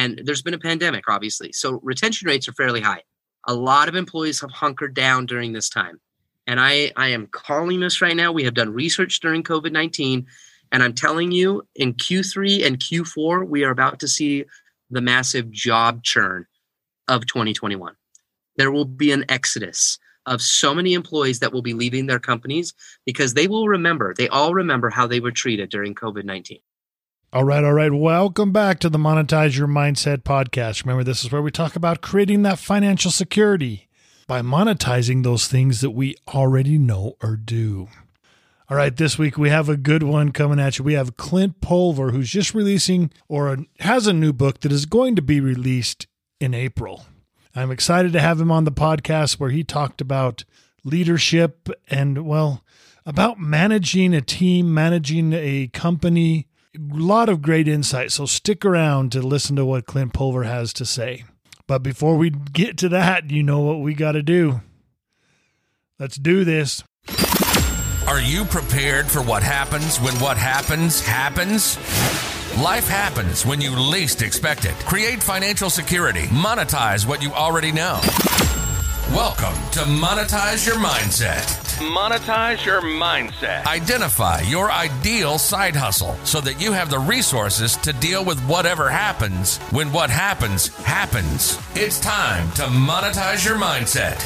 And there's been a pandemic, obviously. So retention rates are fairly high. A lot of employees have hunkered down during this time. And I, I am calling this right now. We have done research during COVID 19. And I'm telling you, in Q3 and Q4, we are about to see the massive job churn of 2021. There will be an exodus of so many employees that will be leaving their companies because they will remember, they all remember how they were treated during COVID 19. All right, all right. Welcome back to the Monetize Your Mindset podcast. Remember, this is where we talk about creating that financial security by monetizing those things that we already know or do. All right, this week we have a good one coming at you. We have Clint Pulver, who's just releasing or has a new book that is going to be released in April. I'm excited to have him on the podcast where he talked about leadership and, well, about managing a team, managing a company, a lot of great insight. So stick around to listen to what Clint Pulver has to say. But before we get to that, you know what we got to do. Let's do this. Are you prepared for what happens when what happens happens? Life happens when you least expect it. Create financial security. Monetize what you already know. Welcome to Monetize Your Mindset. Monetize your mindset. Identify your ideal side hustle so that you have the resources to deal with whatever happens when what happens happens. It's time to monetize your mindset.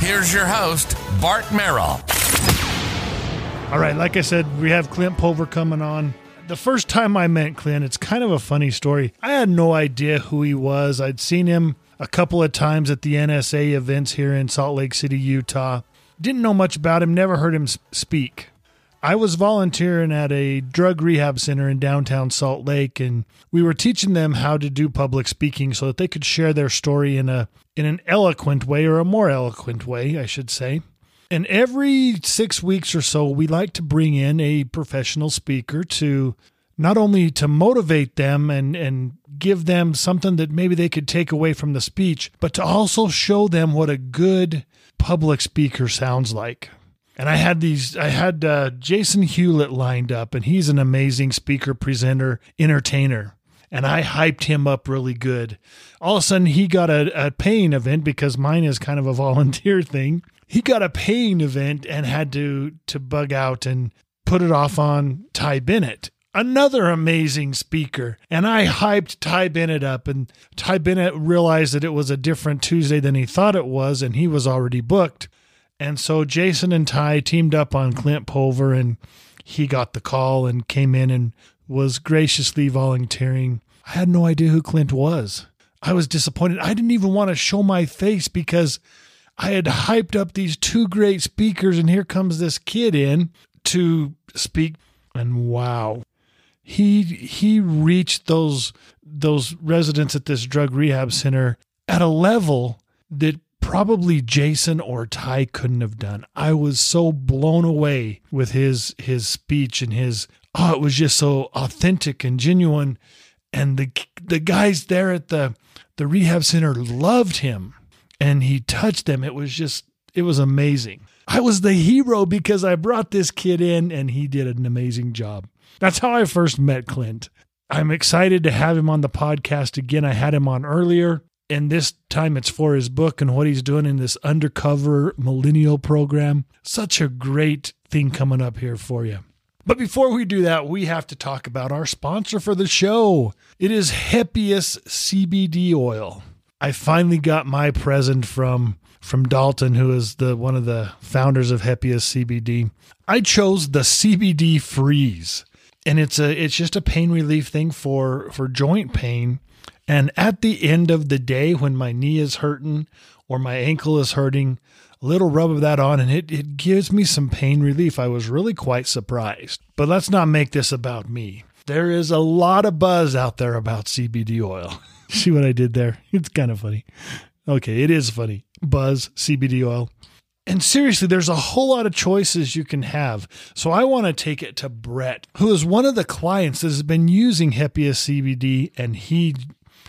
Here's your host, Bart Merrill. All right, like I said, we have Clint Pulver coming on. The first time I met Clint, it's kind of a funny story. I had no idea who he was. I'd seen him a couple of times at the NSA events here in Salt Lake City, Utah. Didn't know much about him, never heard him speak. I was volunteering at a drug rehab center in downtown Salt Lake and we were teaching them how to do public speaking so that they could share their story in a in an eloquent way or a more eloquent way, I should say. And every 6 weeks or so we like to bring in a professional speaker to not only to motivate them and and give them something that maybe they could take away from the speech, but to also show them what a good public speaker sounds like. And I had these, I had uh, Jason Hewlett lined up, and he's an amazing speaker, presenter, entertainer. And I hyped him up really good. All of a sudden, he got a, a paying event because mine is kind of a volunteer thing. He got a paying event and had to to bug out and put it off on Ty Bennett another amazing speaker. And I hyped Ty Bennett up, and Ty Bennett realized that it was a different Tuesday than he thought it was, and he was already booked. And so Jason and Ty teamed up on Clint Pulver, and he got the call and came in and was graciously volunteering. I had no idea who Clint was. I was disappointed. I didn't even want to show my face because I had hyped up these two great speakers, and here comes this kid in to speak. And wow, he he reached those those residents at this drug rehab center at a level that probably Jason or Ty couldn't have done. I was so blown away with his his speech and his oh it was just so authentic and genuine and the the guys there at the the rehab center loved him and he touched them it was just it was amazing. I was the hero because I brought this kid in and he did an amazing job. That's how I first met Clint. I'm excited to have him on the podcast again. I had him on earlier, and this time it's for his book and what he's doing in this undercover millennial program. Such a great thing coming up here for you. But before we do that, we have to talk about our sponsor for the show. It is Hepius CBD oil. I finally got my present from from Dalton, who is the one of the founders of Hepius CBD. I chose the CBD Freeze and it's a it's just a pain relief thing for for joint pain. And at the end of the day when my knee is hurting or my ankle is hurting a little rub of that on and it, it gives me some pain relief. I was really quite surprised. But let's not make this about me. There is a lot of buzz out there about cbd oil. See what i did there? It's kind of funny. Okay it is funny. Buzz cbd oil and seriously, there's a whole lot of choices you can have. So I want to take it to Brett, who is one of the clients that has been using Hepius CBD, and he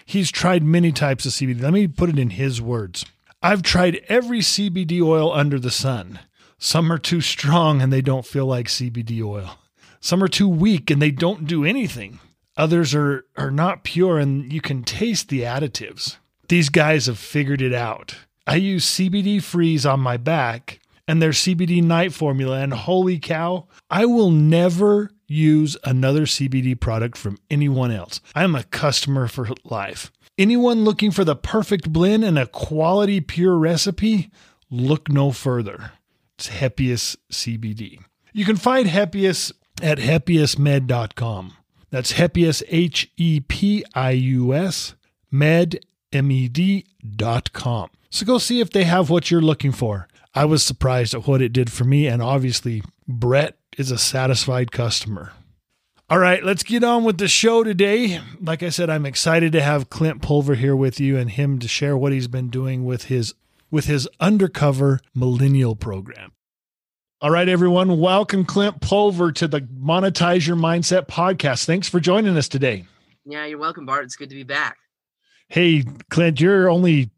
he's tried many types of CBD. Let me put it in his words. I've tried every CBD oil under the sun. Some are too strong and they don't feel like CBD oil. Some are too weak and they don't do anything. Others are, are not pure and you can taste the additives. These guys have figured it out. I use CBD freeze on my back and their CBD night formula, and holy cow, I will never use another CBD product from anyone else. I'm a customer for life. Anyone looking for the perfect blend and a quality pure recipe, look no further. It's Hepius CBD. You can find Hepius at hepiusmed.com. That's Hepius, H E P I U S, med, M E D dot com. So go see if they have what you're looking for. I was surprised at what it did for me, and obviously, Brett is a satisfied customer. All right, let's get on with the show today. Like I said, I'm excited to have Clint Pulver here with you and him to share what he's been doing with his with his undercover millennial program. All right, everyone, welcome Clint Pulver to the Monetize Your Mindset podcast. Thanks for joining us today. Yeah, you're welcome, Bart. It's good to be back. Hey, Clint, you're only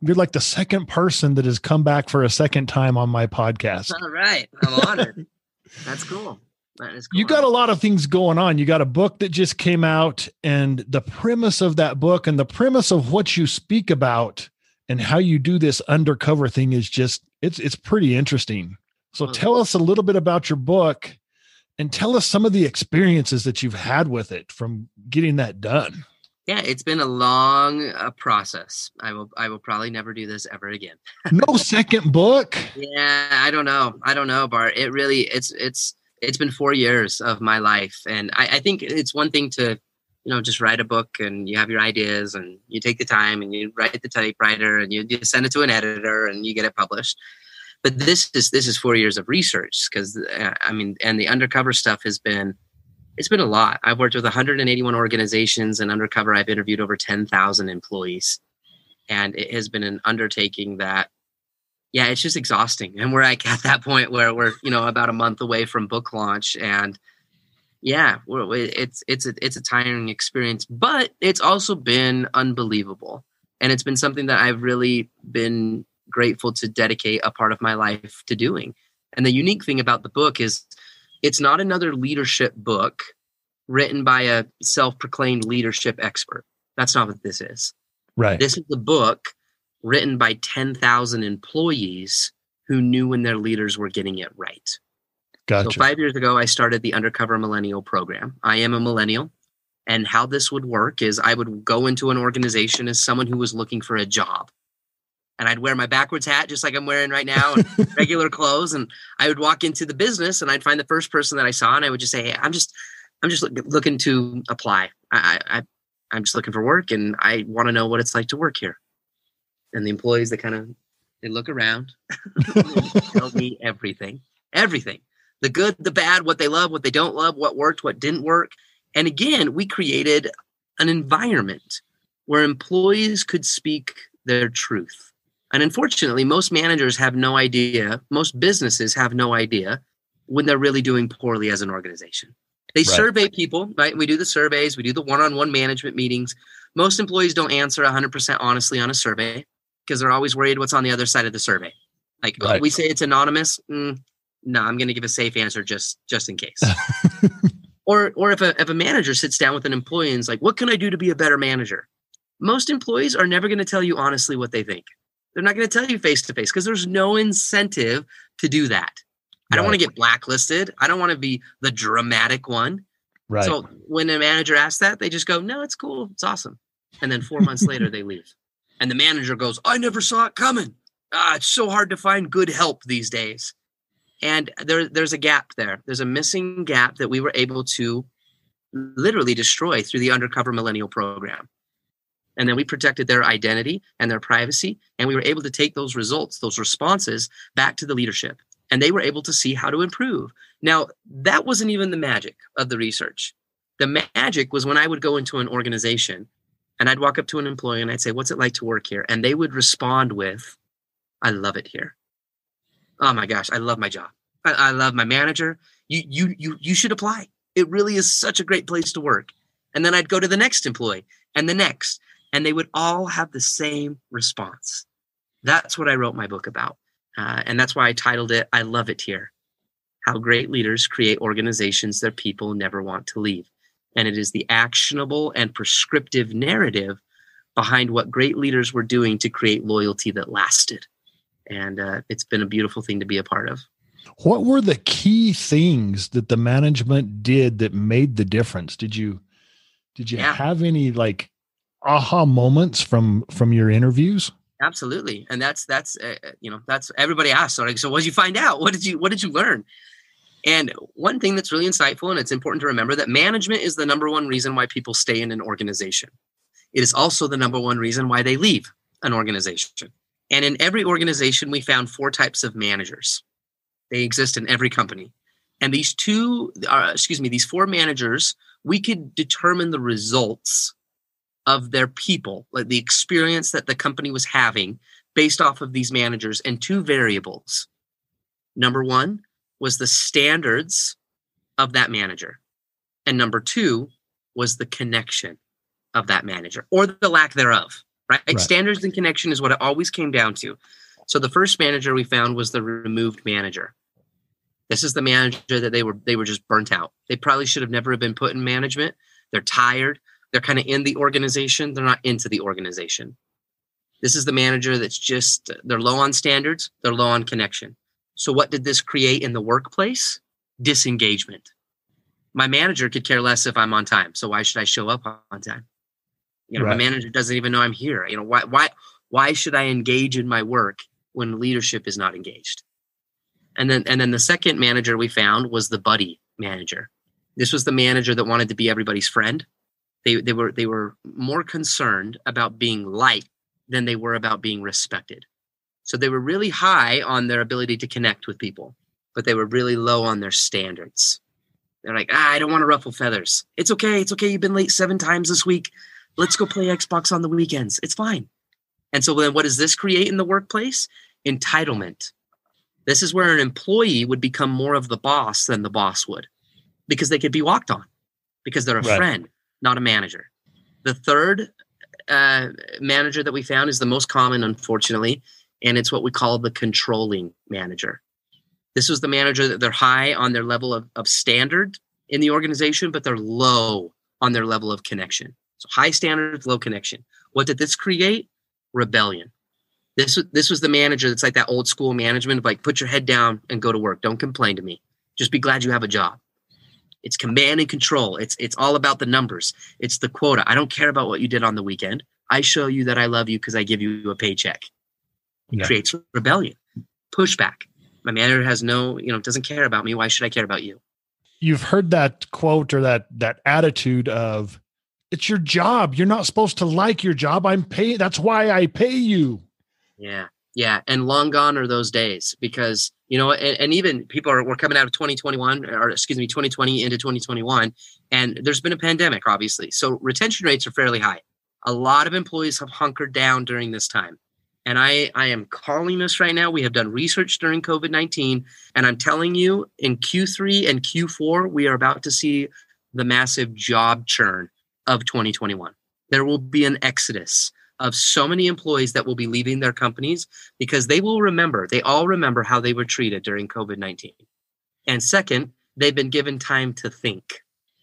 you're like the second person that has come back for a second time on my podcast. All right, I'm honored. That's cool. That is cool. You got a lot of things going on. You got a book that just came out, and the premise of that book and the premise of what you speak about and how you do this undercover thing is just it's it's pretty interesting. So Well, tell us a little bit about your book and tell us some of the experiences that you've had with it from getting that done. Yeah, it's been a long uh, process. I will I will probably never do this ever again. No second book. Yeah, I don't know. I don't know, Bart. It really it's it's it's been four years of my life, and I, I think it's one thing to you know just write a book and you have your ideas and you take the time and you write the typewriter and you, you send it to an editor and you get it published. But this is this is four years of research because uh, I mean, and the undercover stuff has been it's been a lot. I've worked with 181 organizations, and undercover I've interviewed over 10,000 employees, and it has been an undertaking that yeah, it's just exhausting. And we're like at that point where we're, you know, about a month away from book launch. And yeah, it's, it's a, it's a tiring experience, but it's also been unbelievable. And it's been something that I've really been grateful to dedicate a part of my life to doing. And the unique thing about the book is it's not another leadership book written by a self-proclaimed leadership expert. That's not what this is. Right. This is a book written by 10,000 employees who knew when their leaders were getting it right. Gotcha. So, five years ago, I started the Undercover Millennial program. I am a millennial. And how this would work is I would go into an organization as someone who was looking for a job. And I'd wear my backwards hat, just like I'm wearing right now, and regular clothes. And I would walk into the business and I'd find the first person that I saw and I would just say, Hey, I'm just, I'm just look, looking to apply. I, I, I'm just looking for work and I want to know what it's like to work here. And the employees, they kind of, they look around, tell me everything, everything, the good, the bad, what they love, what they don't love, what worked, what didn't work. And again, we created an environment where employees could speak their truth. And unfortunately, most managers have no idea, most businesses have no idea when they're really doing poorly as an organization. They Right. survey people, right? We do the surveys, we do the one on one management meetings. Most employees don't answer 100% honestly on a survey because they're always worried what's on the other side of the survey. Like Right. we say it's anonymous. Mm, no, I'm going to give a safe answer just just in case. or or if a if a manager sits down with an employee and is like, "What can I do to be a better manager?" Most employees are never going to tell you honestly what they think. They're not going to tell you face to face because there's no incentive to do that. I don't want to get blacklisted. I don't want to be the dramatic one. right. So when a manager asks that, they just go, "No, it's cool. It's awesome." And then 4 months later they leave. And the manager goes, "I never saw it coming. Ah, it's so hard to find good help these days." And there there's a gap there. There's a missing gap that we were able to literally destroy through the undercover millennial program. And then we protected their identity and their privacy and we were able to take those results, those responses back to the leadership and they were able to see how to improve. Now, that wasn't even the magic of the research. The magic was when I would go into an organization and I'd walk up to an employee and I'd say, What's it like to work here? And they would respond with, I love it here. Oh my gosh, I love my job. I, I love my manager. You, you, you, you should apply. It really is such a great place to work. And then I'd go to the next employee and the next, and they would all have the same response. That's what I wrote my book about. Uh, and that's why I titled it, I Love It Here How Great Leaders Create Organizations Their People Never Want to Leave. and it is the actionable and prescriptive narrative behind what great leaders were doing to create loyalty that lasted. And uh, it's been a beautiful thing to be a part of. What were the key things that the management did that made the difference? Did you did you Yeah. have any like aha moments from from your interviews? Absolutely, and that's that's uh, uh, you know that's everybody asks. So, like, so what did you find out? What did you what did you learn? And one thing that's really insightful, and it's important to remember that management is the number one reason why people stay in an organization. It is also the number one reason why they leave an organization. And in every organization, we found four types of managers. They exist in every company. And these two, uh, excuse me, these four managers, we could determine the results of their people, like the experience that the company was having based off of these managers and two variables. Number one was the standards of that manager. And number two was the connection of that manager or the lack thereof, right? Right. Standards and connection is what it always came down to. So the first manager we found was the removed manager. This is the manager that they were they were just burnt out. They probably should have never have been put in management. They're tired. They're kind of in the organization. They're not into the organization. This is the manager that's just they're low on standards. They're low on connection. So what did this create in the workplace? Disengagement. My manager could care less if I'm on time. So why should I show up on time? You know, Right. my manager doesn't even know I'm here. You know, why why why should I engage in my work when leadership is not engaged? And then and then the second manager we found was the buddy manager. This was the manager that wanted to be everybody's friend. They they were they were more concerned about being liked than they were about being respected. So they were really high on their ability to connect with people, but they were really low on their standards. They're like, ah, I don't want to ruffle feathers. It's okay. It's okay. You've been late seven times this week. Let's go play Xbox on the weekends. It's fine. And so then what does this create in the workplace? Entitlement. This is where an employee would become more of the boss than the boss would because they could be walked on because they're a Right. friend, not a manager. The third uh, manager that we found is the most common, unfortunately, and it's what we call the controlling manager. This was the manager that they're high on their level of, of standard in the organization, but they're low on their level of connection. So high standards, low connection. What did this create? Rebellion. This this was the manager that's like that old school management of like put your head down and go to work. Don't complain to me. Just be glad you have a job. It's command and control. It's it's all about the numbers. It's the quota. I don't care about what you did on the weekend. I show you that I love you because I give you a paycheck. It Yeah. creates rebellion, pushback. My manager has no, you know, doesn't care about me. Why should I care about you? You've heard that quote or that that attitude of it's your job. You're not supposed to like your job. I'm pay that's why I pay you. Yeah. Yeah. And long gone are those days because, you know, and, and even people are, we're coming out of 2021 or excuse me, 2020 into 2021. And there's been a pandemic, obviously. So retention rates are fairly high. A lot of employees have hunkered down during this time. And I, I am calling this right now. We have done research during COVID 19. And I'm telling you, in Q3 and Q4, we are about to see the massive job churn of 2021. There will be an exodus of so many employees that will be leaving their companies because they will remember, they all remember how they were treated during COVID 19. And second, they've been given time to think.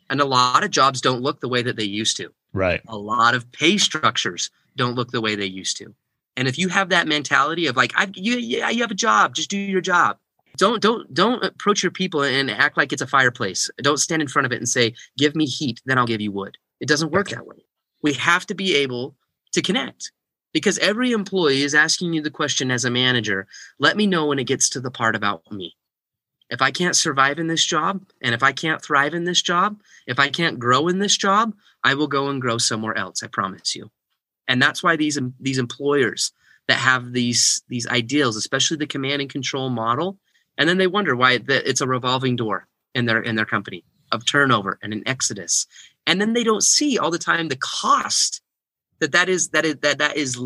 And a lot of jobs don't look the way that they used to. Right. A lot of pay structures don't look the way they used to. And if you have that mentality of like, I, you, yeah, you have a job, just do your job. Don't don't don't approach your people and act like it's a fireplace. Don't stand in front of it and say, "Give me heat, then I'll give you wood." It doesn't work that way. We have to be able to connect because every employee is asking you the question as a manager. Let me know when it gets to the part about me. If I can't survive in this job, and if I can't thrive in this job, if I can't grow in this job, I will go and grow somewhere else. I promise you. And that's why these these employers that have these these ideals, especially the command and control model, and then they wonder why it's a revolving door in their in their company of turnover and an exodus, and then they don't see all the time the cost that that is that is that that is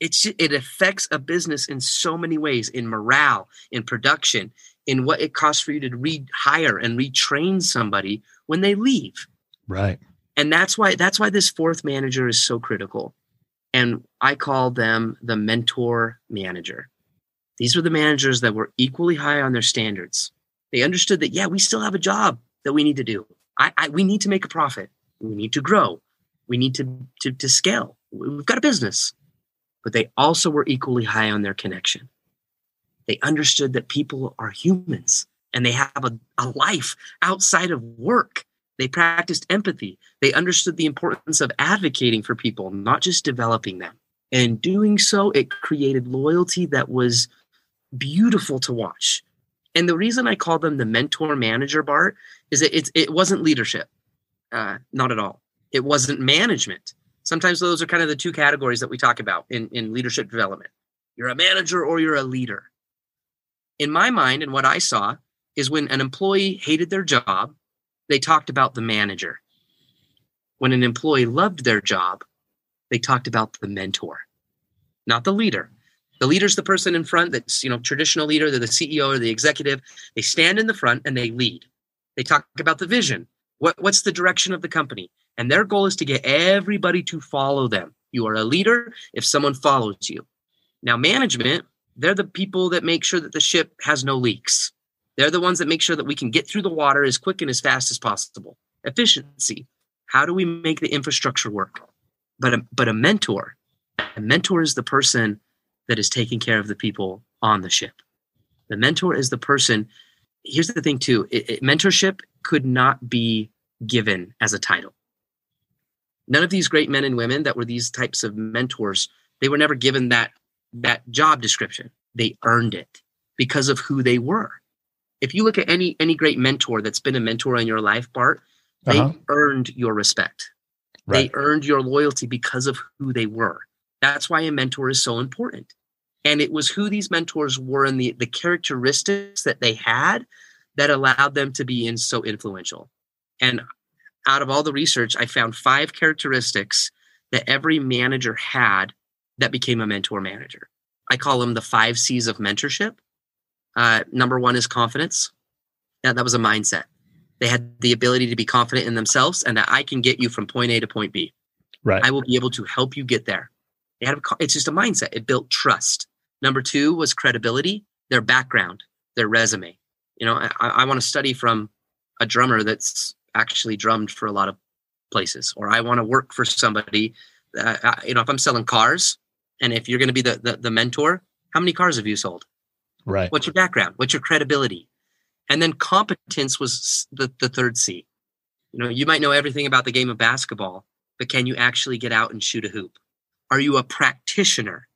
it's it affects a business in so many ways in morale in production in what it costs for you to rehire and retrain somebody when they leave Right. and that's why that's why this fourth manager is so critical and i call them the mentor manager these were the managers that were equally high on their standards they understood that yeah we still have a job that we need to do I, I we need to make a profit. We need to grow. We need to, to, to scale. We've got a business. But they also were equally high on their connection. They understood that people are humans and they have a, a life outside of work. They practiced empathy. They understood the importance of advocating for people, not just developing them. And doing so, it created loyalty that was beautiful to watch. And the reason I call them the mentor manager, Bart, is that it, it wasn't leadership, uh, not at all. It wasn't management. Sometimes those are kind of the two categories that we talk about in, in leadership development. You're a manager or you're a leader. In my mind, and what I saw is when an employee hated their job, they talked about the manager. When an employee loved their job, they talked about the mentor, not the leader. The leader's the person in front that's, you know, traditional leader, they're the CEO or the executive. They stand in the front and they lead. They talk about the vision. What, what's the direction of the company? And their goal is to get everybody to follow them. You are a leader if someone follows you. Now, management, they're the people that make sure that the ship has no leaks. They're the ones that make sure that we can get through the water as quick and as fast as possible. Efficiency. How do we make the infrastructure work? But a, but a mentor, a mentor is the person that is taking care of the people on the ship. The mentor is the person. Here's the thing, too it, it, mentorship could not be given as a title. None of these great men and women that were these types of mentors, they were never given that, that job description. They earned it because of who they were. If you look at any any great mentor that's been a mentor in your life, Bart, they uh-huh. earned your respect. Right. They earned your loyalty because of who they were. That's why a mentor is so important and it was who these mentors were and the, the characteristics that they had that allowed them to be in so influential and out of all the research i found five characteristics that every manager had that became a mentor manager. I call them the five c's of mentorship. Uh, number one is confidence. Yeah, that was a mindset. They had the ability to be confident in themselves and that i can get you from point a to point b. Right. I will be able to help you get there. They had a, it's just a mindset. It built trust. Number two was credibility, their background, their resume. You know, I, I want to study from a drummer that's actually drummed for a lot of places, or I want to work for somebody. Uh, you know, if I'm selling cars, and if you're going to be the, the the mentor, how many cars have you sold? Right. What's your background? What's your credibility? And then competence was the, the third C. You know, you might know everything about the game of basketball, but can you actually get out and shoot a hoop? Are you a practitioner?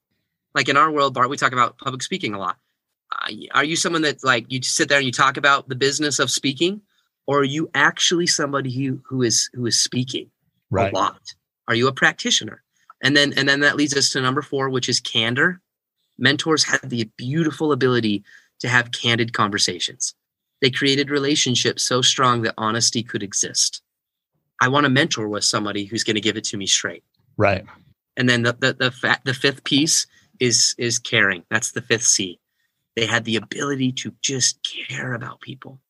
like in our world, Bart, we talk about public speaking a lot. Uh, are you someone that like you sit there and you talk about the business of speaking, or are you actually somebody who who is who is speaking right. a lot? Are you a practitioner? And then and then that leads us to number four, which is candor. Mentors had the beautiful ability to have candid conversations. They created relationships so strong that honesty could exist. I want a mentor with somebody who's going to give it to me straight. Right. And then the the the, the fifth piece is is caring. That's the fifth C. They had the ability to just care about people.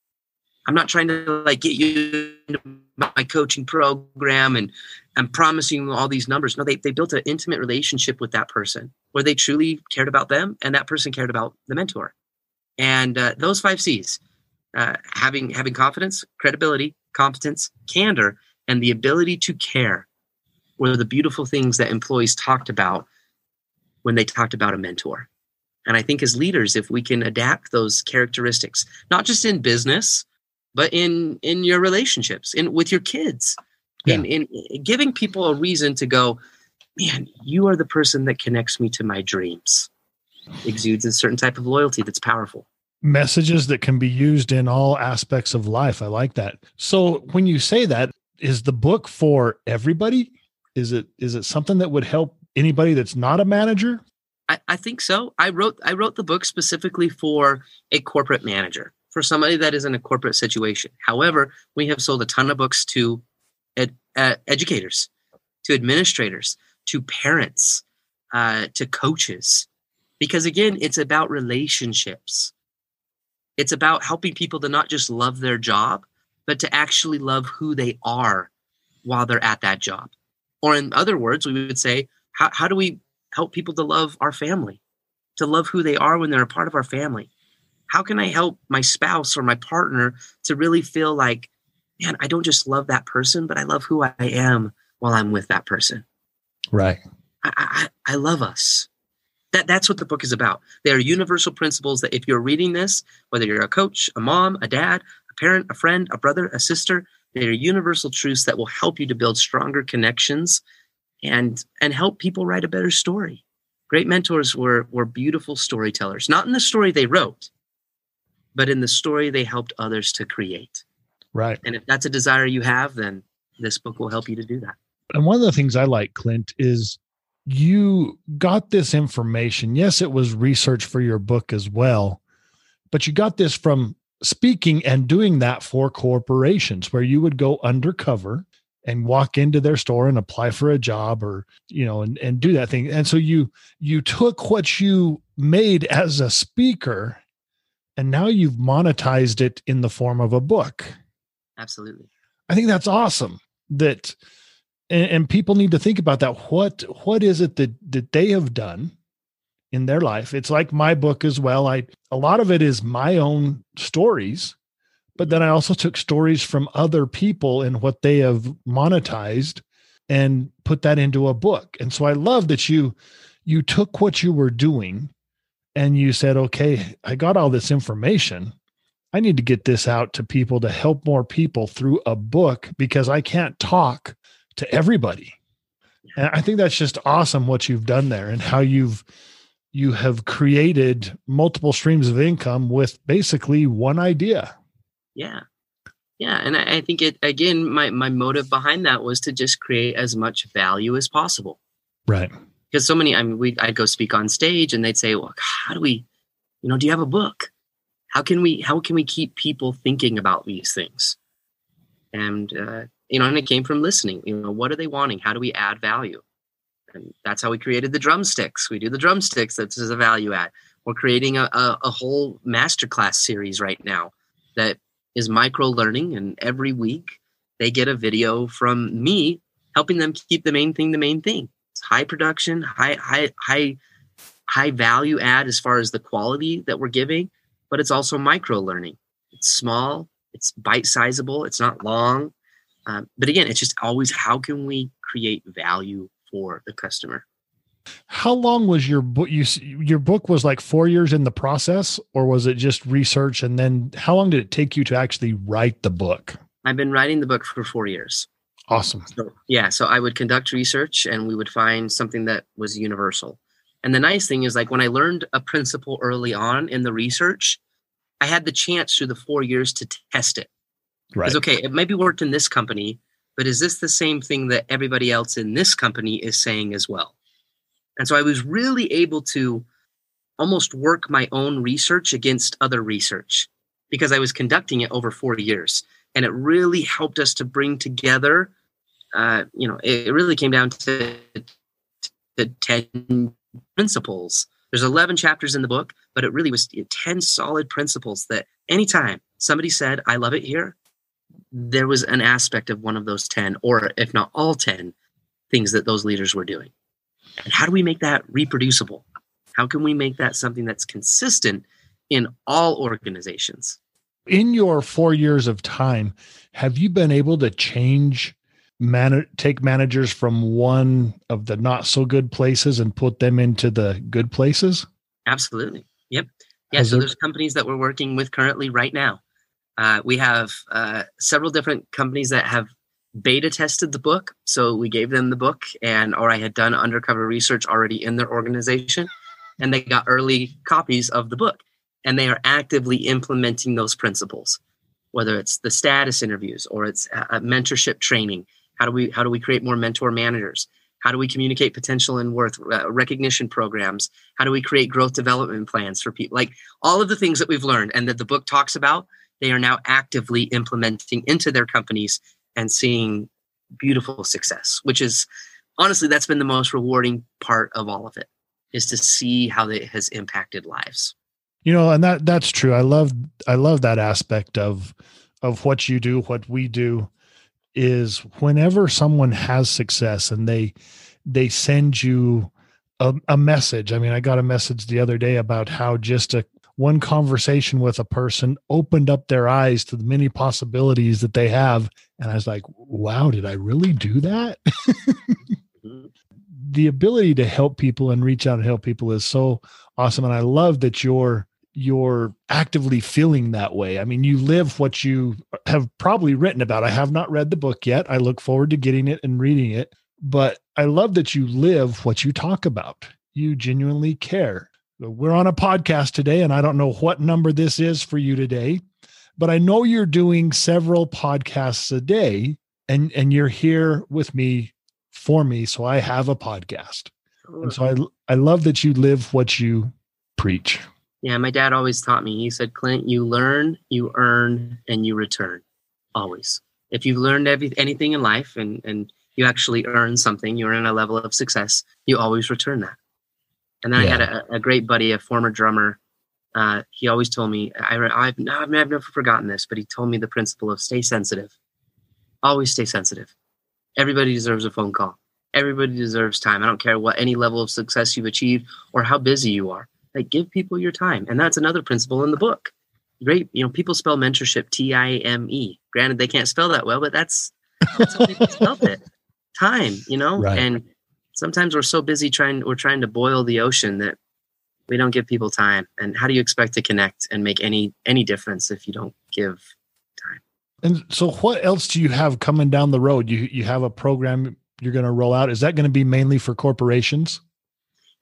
I'm not trying to like get you into my coaching program and I'm promising all these numbers. No, they, they built an intimate relationship with that person where they truly cared about them and that person cared about the mentor. And uh, those five C's, uh, having having confidence, credibility, competence, candor, and the ability to care were the beautiful things that employees talked about when they talked about a mentor. And I think as leaders, if we can adapt those characteristics, not just in business, but in in your relationships, in with your kids, yeah. in, in giving people a reason to go, man, you are the person that connects me to my dreams. Exudes a certain type of loyalty that's powerful. Messages that can be used in all aspects of life. I like that. So when you say that, is the book for everybody? Is it is it something that would help anybody that's not a manager? I, I think so. I wrote I wrote the book specifically for a corporate manager, for somebody that is in a corporate situation. However, we have sold a ton of books to ed, uh, educators, to administrators, to parents, uh, to coaches, because again, it's about relationships. It's about helping people to not just love their job, but to actually love who they are while they're at that job. Or in other words, we would say, how, how do we help people to love our family, to love who they are when they're a part of our family? How can I help my spouse or my partner to really feel like man, I don't just love that person, but I love who I am while I'm with that person. Right. I, I, I love us. That, that's what the book is about. They are universal principles that if you're reading this, whether you're a coach, a mom, a dad, a parent, a friend, a brother, a sister, they are universal truths that will help you to build stronger connections and and help people write a better story. Great mentors were were beautiful storytellers, not in the story they wrote, but in the story they helped others to create. Right. And if that's a desire you have, then this book will help you to do that. And one of the things I like, Clint, is you got this information. Yes, it was research for your book as well, but you got this from speaking and doing that for corporations where you would go undercover and walk into their store and apply for a job or you know and, and do that thing and so you you took what you made as a speaker and now you've monetized it in the form of a book. Absolutely. i think that's awesome that and, and people need to think about that. What what is it that that they have done in their life? It's like my book as well. I a lot of it is my own stories but then i also took stories from other people and what they have monetized and put that into a book. And so i love that you you took what you were doing and you said okay i got all this information i need to get this out to people to help more people through a book because i can't talk to everybody and i think that's just awesome what you've done there and how you've you have created multiple streams of income with basically one idea Yeah. Yeah. And I, I think it again, my, my motive behind that was to just create as much value as possible. right Because so many, I mean, we I'd go speak on stage and they'd say, Well, how do we, you know, do you have a book? How can we how can we keep people thinking about these things? And uh, you know, and it came from listening. You know, what are they wanting? How do we add value? And that's how we created the drumsticks. We do the drumsticks. That's a value add. We're creating a, a, a whole masterclass series right now that is micro learning, and every week they get a video from me helping them keep the main thing the main thing. High production, high high high high value add as far as the quality that we're giving, but it's also micro learning. It's small, it's bite sizable, it's not long. Um, but again, it's just always how can we create value for the customer? how long was your book you your book was like 4 years in the process or was it just research and then how long did it take you to actually write the book I've been writing the book for four years. Awesome So yeah, so I would conduct research and we would find something that was universal. And the nice thing is like when I learned a principle early on in the research, I had the chance through the four years to test it. right Because okay, it maybe worked in this company, but is this the same thing that everybody else in this company is saying as well? And so I was really able to almost work my own research against other research because I was conducting it over four years. And it really helped us to bring together, uh, you know, it, really came down to the 10 principles. There's 11 chapters in the book, but it really was 10 solid principles that anytime somebody said, I love it here, there was an aspect of one of those 10, or if not all 10 things that those leaders were doing. And how do we make that reproducible? How can we make that something that's consistent in all organizations? in your 4 years of time have you been able to change man take managers from one of the not so good places and put them into the good places Absolutely. Yep. Yeah. Has so there- there's companies that we're working with currently right now. Uh, we have uh, several different companies that have beta tested the book. So we gave them the book, and or I had done undercover research already in their organization, and they got early copies of the book, and they are actively implementing those principles. Whether it's the status interviews or it's uh, uh, mentorship training, how do we how do we create more mentor managers? How do we communicate potential and worth uh, recognition programs? How do we create growth development plans for people? Like all of the things that we've learned and that the book talks about, they are now actively implementing into their companies and seeing beautiful success, which is honestly, that's been the most rewarding part of all of it is to see how it has impacted lives. you know and that that's true i love i love that aspect of of what you do what we do is whenever someone has success and they they send you a, a message i mean i got a message the other day about how just a one conversation with a person opened up their eyes to the many possibilities that they have. And I was like, wow, did I really do that? Mhm. the ability to help people and reach out and help people is so awesome. And I love that you're you're actively feeling that way. I mean, you live what you have probably written about. I have not read the book yet. I look forward to getting it and reading it. But I love that you live what you talk about. You genuinely care. We're on a podcast today, and I don't know what number this is for you today, but I know you're doing several podcasts a day, and and you're here with me for me, so I have a podcast. And so I I love that you live what you preach. Yeah, my dad always taught me. He said, Clint, you learn, you earn, and you return. Always. If you've learned every, anything in life and, and you actually earn something, you earn a level of success, you always return that. And then I had a, a great buddy, a former drummer. Uh, he always told me, I, I've, I've never forgotten this, but he told me the principle of stay sensitive. Always stay sensitive. Everybody deserves a phone call. Everybody deserves time. I don't care what any level of success you've achieved or how busy you are. Like give people your time. And that's another principle in the book. Great, you know, people spell mentorship T-I-M-E. Granted, they can't spell that well, but that's, that's how people spell it. Time, you know? Right. And sometimes we're so busy trying we're trying to boil the ocean that we don't give people time. And how do you expect to connect and make any any difference if you don't give time And so what else do you have coming down the road? You you have a program you're going to roll out. Is that going to be mainly for corporations?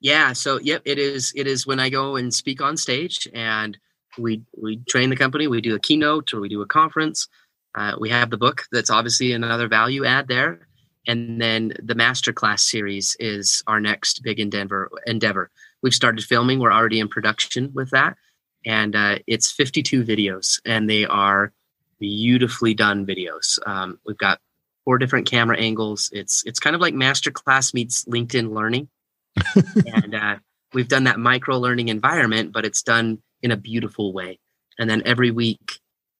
Yeah, so yep, it is. It is when I go and speak on stage, and we we train the company. We do a keynote or we do a conference. Uh, we have the book. That's obviously another value add there, and then the masterclass series is our next big endeavor. Endeavor. We've started filming. We're already in production with that, and uh, it's 52 videos, and they are beautifully done videos. Um, we've got four different camera angles. It's it's kind of like masterclass meets LinkedIn Learning and uh, we've done that micro learning environment, but it's done in a beautiful way. And then every week,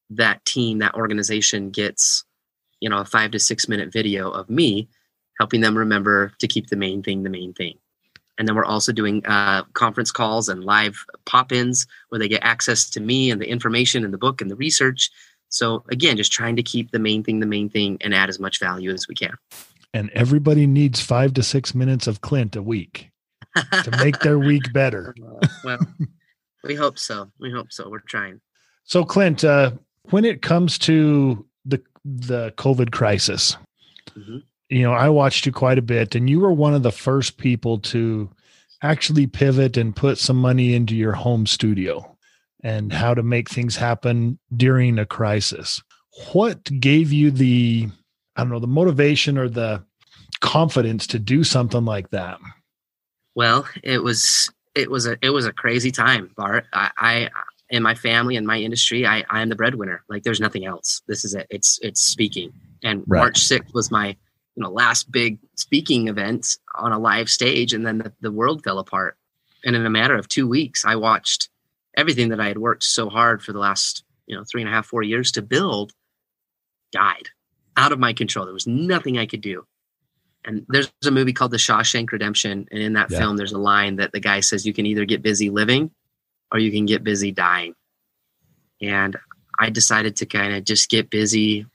that team, that organization gets, you know, a five to six minute video of me helping them remember to keep the main thing the main thing. And then we're also doing uh, conference calls and live pop ins where they get access to me and the information and the book and the research. So, again, just trying to keep the main thing the main thing and add as much value as we can. And everybody needs five to six minutes of Clint a week to make their week better. Well, we hope so. We hope so. We're trying. So, Clint, uh, when it comes to the the COVID crisis, Mhm. you know, I watched you quite a bit, and you were one of the first people to actually pivot and put some money into your home studio and how to make things happen during a crisis. What gave you the, I don't know, the motivation or the confidence to do something like that? Well, it was it was a it was a crazy time, Bart. I, I in my family and my industry, I I am the breadwinner. Like there's nothing else. This is it. It's it's speaking. And Right. March 6th was my you know last big speaking event on a live stage, and then the, the world fell apart. And in a matter of two weeks, I watched everything that I had worked so hard for the last you know three and a half four years to build died out of my control. There was nothing I could do. And there's a movie called The Shawshank Redemption, and in that Yeah. film, there's a line that the guy says, "You can either get busy living, or you can get busy dying." And I decided to kind of just get busy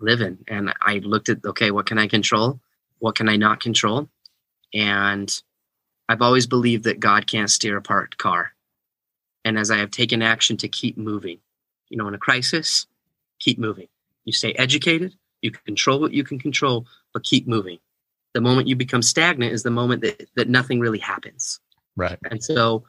living, and I looked at, okay, what can I control? What can I not control? And I've always believed that God can't steer a parked car. And as I have taken action to keep moving, you know, in a crisis, keep moving. You stay educated, you can control what you can control, but keep moving. The moment you become stagnant is the moment that, that nothing really happens. Right. And so,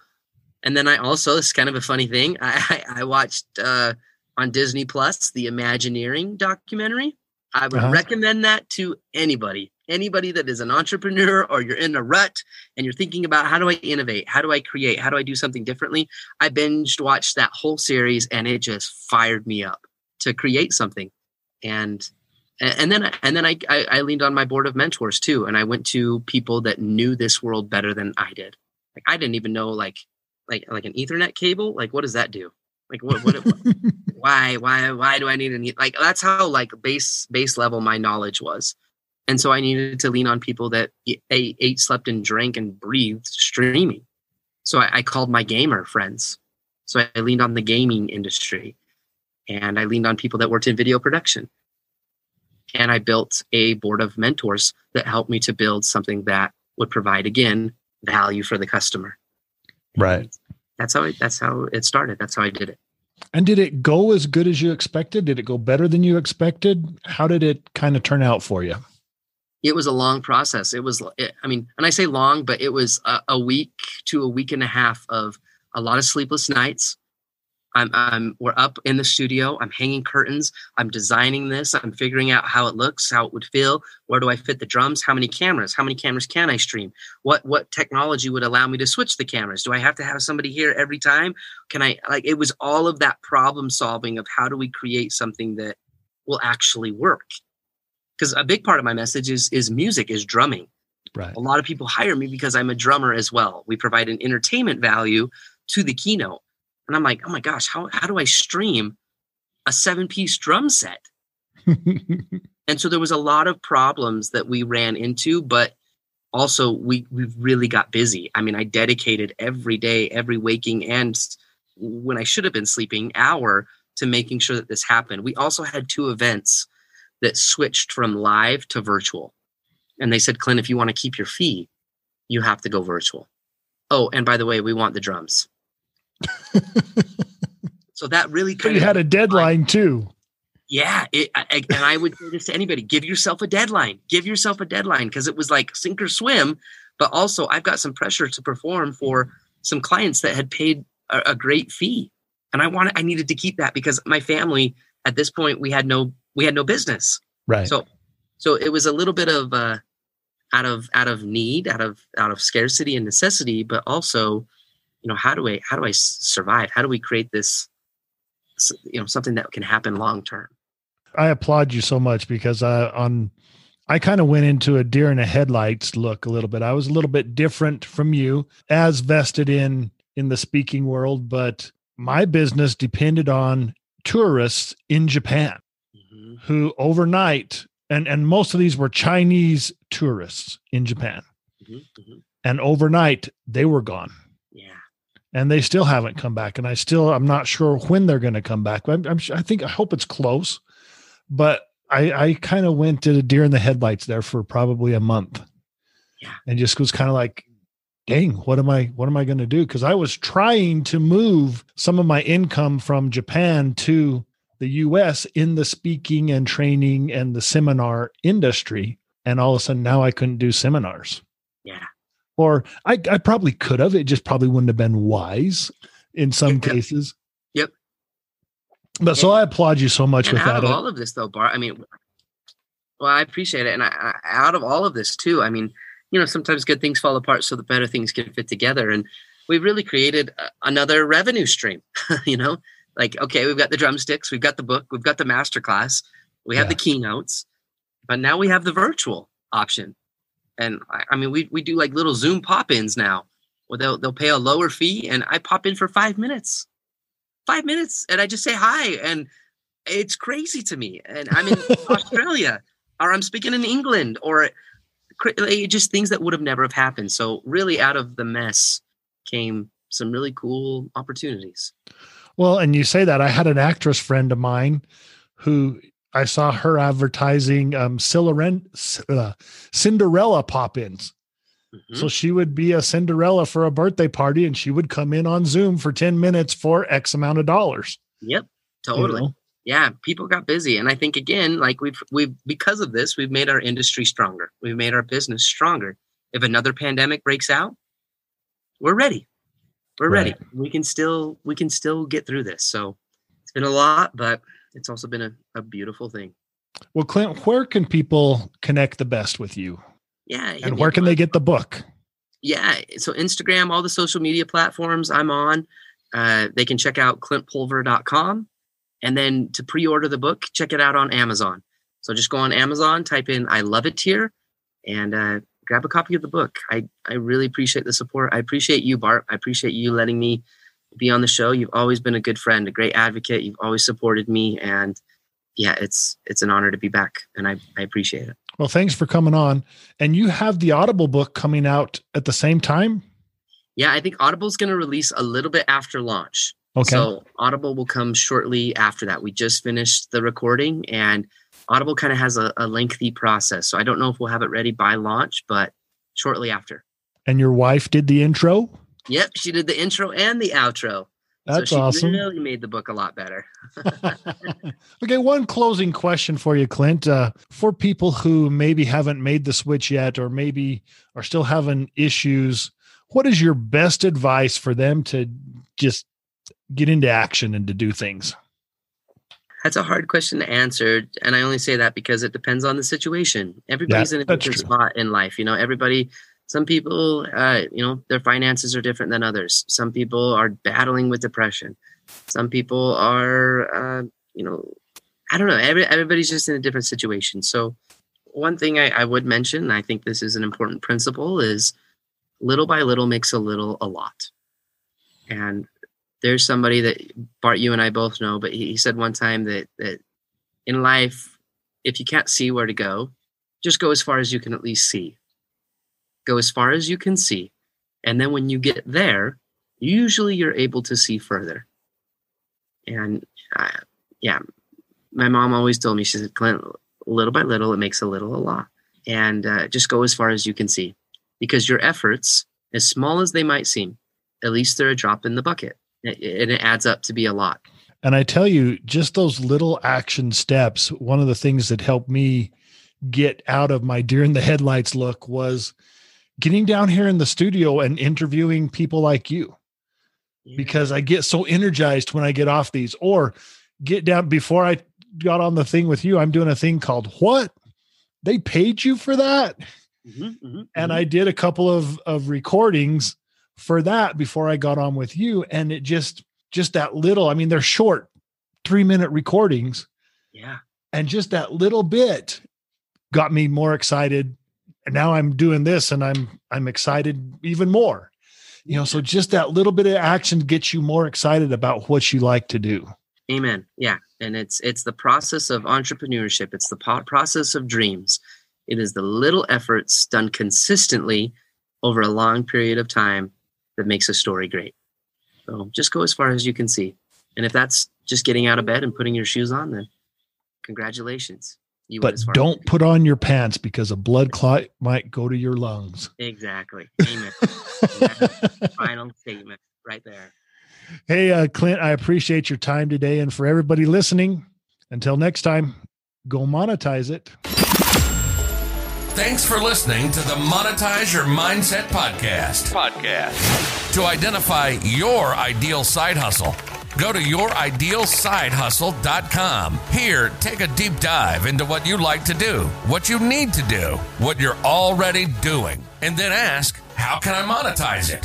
and then I also, this is kind of a funny thing. I, I, I watched uh, on Disney Plus the Imagineering documentary. I would Uh-huh. recommend that to anybody, anybody that is an entrepreneur or you're in a rut and you're thinking about how do I innovate? How do I create? How do I do something differently? I binged watched that whole series and it just fired me up to create something. And and then I- and then I, I I leaned on my board of mentors too, and I went to people that knew this world better than I did. Like I didn't even know like like like an Ethernet cable. Like what does that do? Like what what? why why why do I need an like that's how like base base level my knowledge was, and so I needed to lean on people that ate, ate slept and drank and breathed streaming. So I, I called my gamer friends. So I leaned on the gaming industry and I leaned on people that worked in video production. And I built a board of mentors that helped me to build something that would provide again value for the customer. Right. That's how it, that's how it started. That's how I did it. And did it go as good as you expected? Did it go better than you expected? How did it kind of turn out for you? It was a long process. It was, it, I mean, and I say long, but it was a, a week to a week and a half of a lot of sleepless nights, I'm, I'm we're up in the studio. I'm hanging curtains. I'm designing this. I'm figuring out how it looks, how it would feel. Where do I fit the drums? How many cameras? How many cameras can I stream? What what technology would allow me to switch the cameras? Do I have to have somebody here every time? Can I like it was all of that problem solving of how do we create something that will actually work? Because a big part of my message is is music, is drumming. Right. A lot of people hire me because I'm a drummer as well. We provide an entertainment value to the keynote and I'm like, oh my gosh, how, how do I stream a seven piece drum set? and so there was a lot of problems that we ran into, but also we we really got busy. I mean, I dedicated every day, every waking and when I should have been sleeping hour to making sure that this happened. We also had two events that switched from live to virtual. And they said, Clint, if you want to keep your fee, you have to go virtual. Oh, and by the way, we want the drums. So that really kind of had a deadline too. Yeah, it, I, and I would say this to anybody: give yourself a deadline. Give yourself a deadline because it was like sink or swim. But also, I've got some pressure to perform for some clients that had paid a, a great fee, and I wanted, I needed to keep that because my family at this point we had no we had no business. Right. So, so it was a little bit of uh, out of out of need, out of out of scarcity and necessity, but also you know how do i how do i survive how do we create this you know something that can happen long term i applaud you so much because uh, on i kind of went into a deer in the headlights look a little bit i was a little bit different from you as vested in in the speaking world but my business depended on tourists in japan mm-hmm. who overnight and and most of these were chinese tourists in japan mm-hmm. Mm-hmm. and overnight they were gone and they still haven't come back. And I still, I'm not sure when they're going to come back. I'm, I'm, i think, I hope it's close, but I, I kind of went to the deer in the headlights there for probably a month. Yeah. And just was kind of like, dang, what am I, what am I going to do? Cause I was trying to move some of my income from Japan to the US in the speaking and training and the seminar industry. And all of a sudden now I couldn't do seminars. Yeah or I, I probably could have. It just probably wouldn't have been wise in some yep. cases. Yep. But so I applaud you so much with out that. Of all of this, though, Bart. I mean, well, I appreciate it, and I, I, out of all of this too, I mean, you know, sometimes good things fall apart so the better things can fit together, and we've really created another revenue stream. you know, like okay, we've got the drumsticks, we've got the book, we've got the masterclass, we have yeah. the keynotes, but now we have the virtual option and I, I mean, we we do like little Zoom pop-ins now, where they'll they'll pay a lower fee, and I pop in for five minutes, five minutes, and I just say hi, and it's crazy to me. And I'm in Australia, or I'm speaking in England, or just things that would have never have happened. So really, out of the mess came some really cool opportunities. Well, and you say that I had an actress friend of mine who I saw her advertising um, uh, Cinderella pop ins. Mm-hmm. So she would be a Cinderella for a birthday party and she would come in on Zoom for 10 minutes for X amount of dollars. Yep, totally. You know? Yeah, people got busy. And I think again, like we've we've because of this, we've made our industry stronger. We've made our business stronger. If another pandemic breaks out, we're ready. We're right. ready. We can still we can still get through this. So it's been a lot, but it's also been a, a beautiful thing. Well, Clint, where can people connect the best with you? Yeah. And where can they get the book? Yeah. So Instagram, all the social media platforms I'm on. Uh, they can check out clintpulver.com. And then to pre order the book, check it out on Amazon. So just go on Amazon, type in I Love It Here, and uh, grab a copy of the book. I, I really appreciate the support. I appreciate you, Bart. I appreciate you letting me be on the show. You've always been a good friend, a great advocate. You've always supported me, and yeah, it's it's an honor to be back, and I, I appreciate it. Well, thanks for coming on. And you have the Audible book coming out at the same time. Yeah, I think Audible's going to release a little bit after launch. Okay. So Audible will come shortly after that. We just finished the recording and Audible kind of has a, a lengthy process. So I don't know if we'll have it ready by launch, but shortly after. and your wife did the intro. Yep, she did the intro and the outro. That's so she awesome. really made the book a lot better. okay, one closing question for you, Clint. Uh, for people who maybe haven't made the switch yet, or maybe are still having issues, what is your best advice for them to just get into action and to do things? That's a hard question to answer. And I only say that because it depends on the situation. Everybody's in a different true. spot in life. You know, everybody, some people, uh, you know, their finances are different than others. Some people are battling with depression. Some people are, uh, you know, I don't know. Every, everybody's just in a different situation. So, one thing I, I would mention, and I think this is an important principle, is little by little makes a little a lot. And there's somebody that Bart, you and I both know, but he, he said one time that that in life, if you can't see where to go, just go as far as you can at least see. Go as far as you can see, and then when you get there, usually you're able to see further. And uh, yeah, my mom always told me she said, "Clint, little by little, it makes a little a lot, and uh, just go as far as you can see, because your efforts, as small as they might seem, at least they're a drop in the bucket." and it adds up to be a lot. And I tell you, just those little action steps, one of the things that helped me get out of my deer in the headlights look was getting down here in the studio and interviewing people like you because I get so energized when I get off these or get down before I got on the thing with you. I'm doing a thing called what? They paid you for that? Mhm, mhm, and mhm. I did a couple of of recordings for that before I got on with you and it just just that little I mean they're short 3 minute recordings yeah, and just that little bit got me more excited and now I'm doing this and I'm I'm excited even more you know so just that little bit of action gets you more excited about what you like to do amen. Yeah, and it's it's the process of entrepreneurship. It's the po- process of dreams. It is the little efforts done consistently over a long period of time that makes a story great. So just go as far as you can see, and if that's just getting out of bed and putting your shoes on, then congratulations. You went but as far don't you put on your pants because a blood clot might go to your lungs exactly. Amen. Final statement right there. Hey, uh, Clint, I appreciate your time today. And for everybody listening, until next time, go monetize it. Thanks for listening to the Monetize Your Mindset podcast. Podcast. To identify your ideal side hustle, go to youridealsidehustle.com. Here, take a deep dive into what you like to do, what you need to do, what you're already doing, and then ask, how can I monetize it?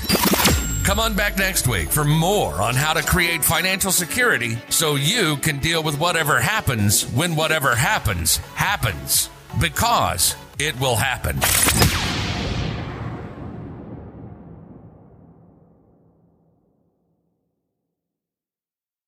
Come on back next week for more on how to create financial security so you can deal with whatever happens when whatever happens happens. Because it will happen.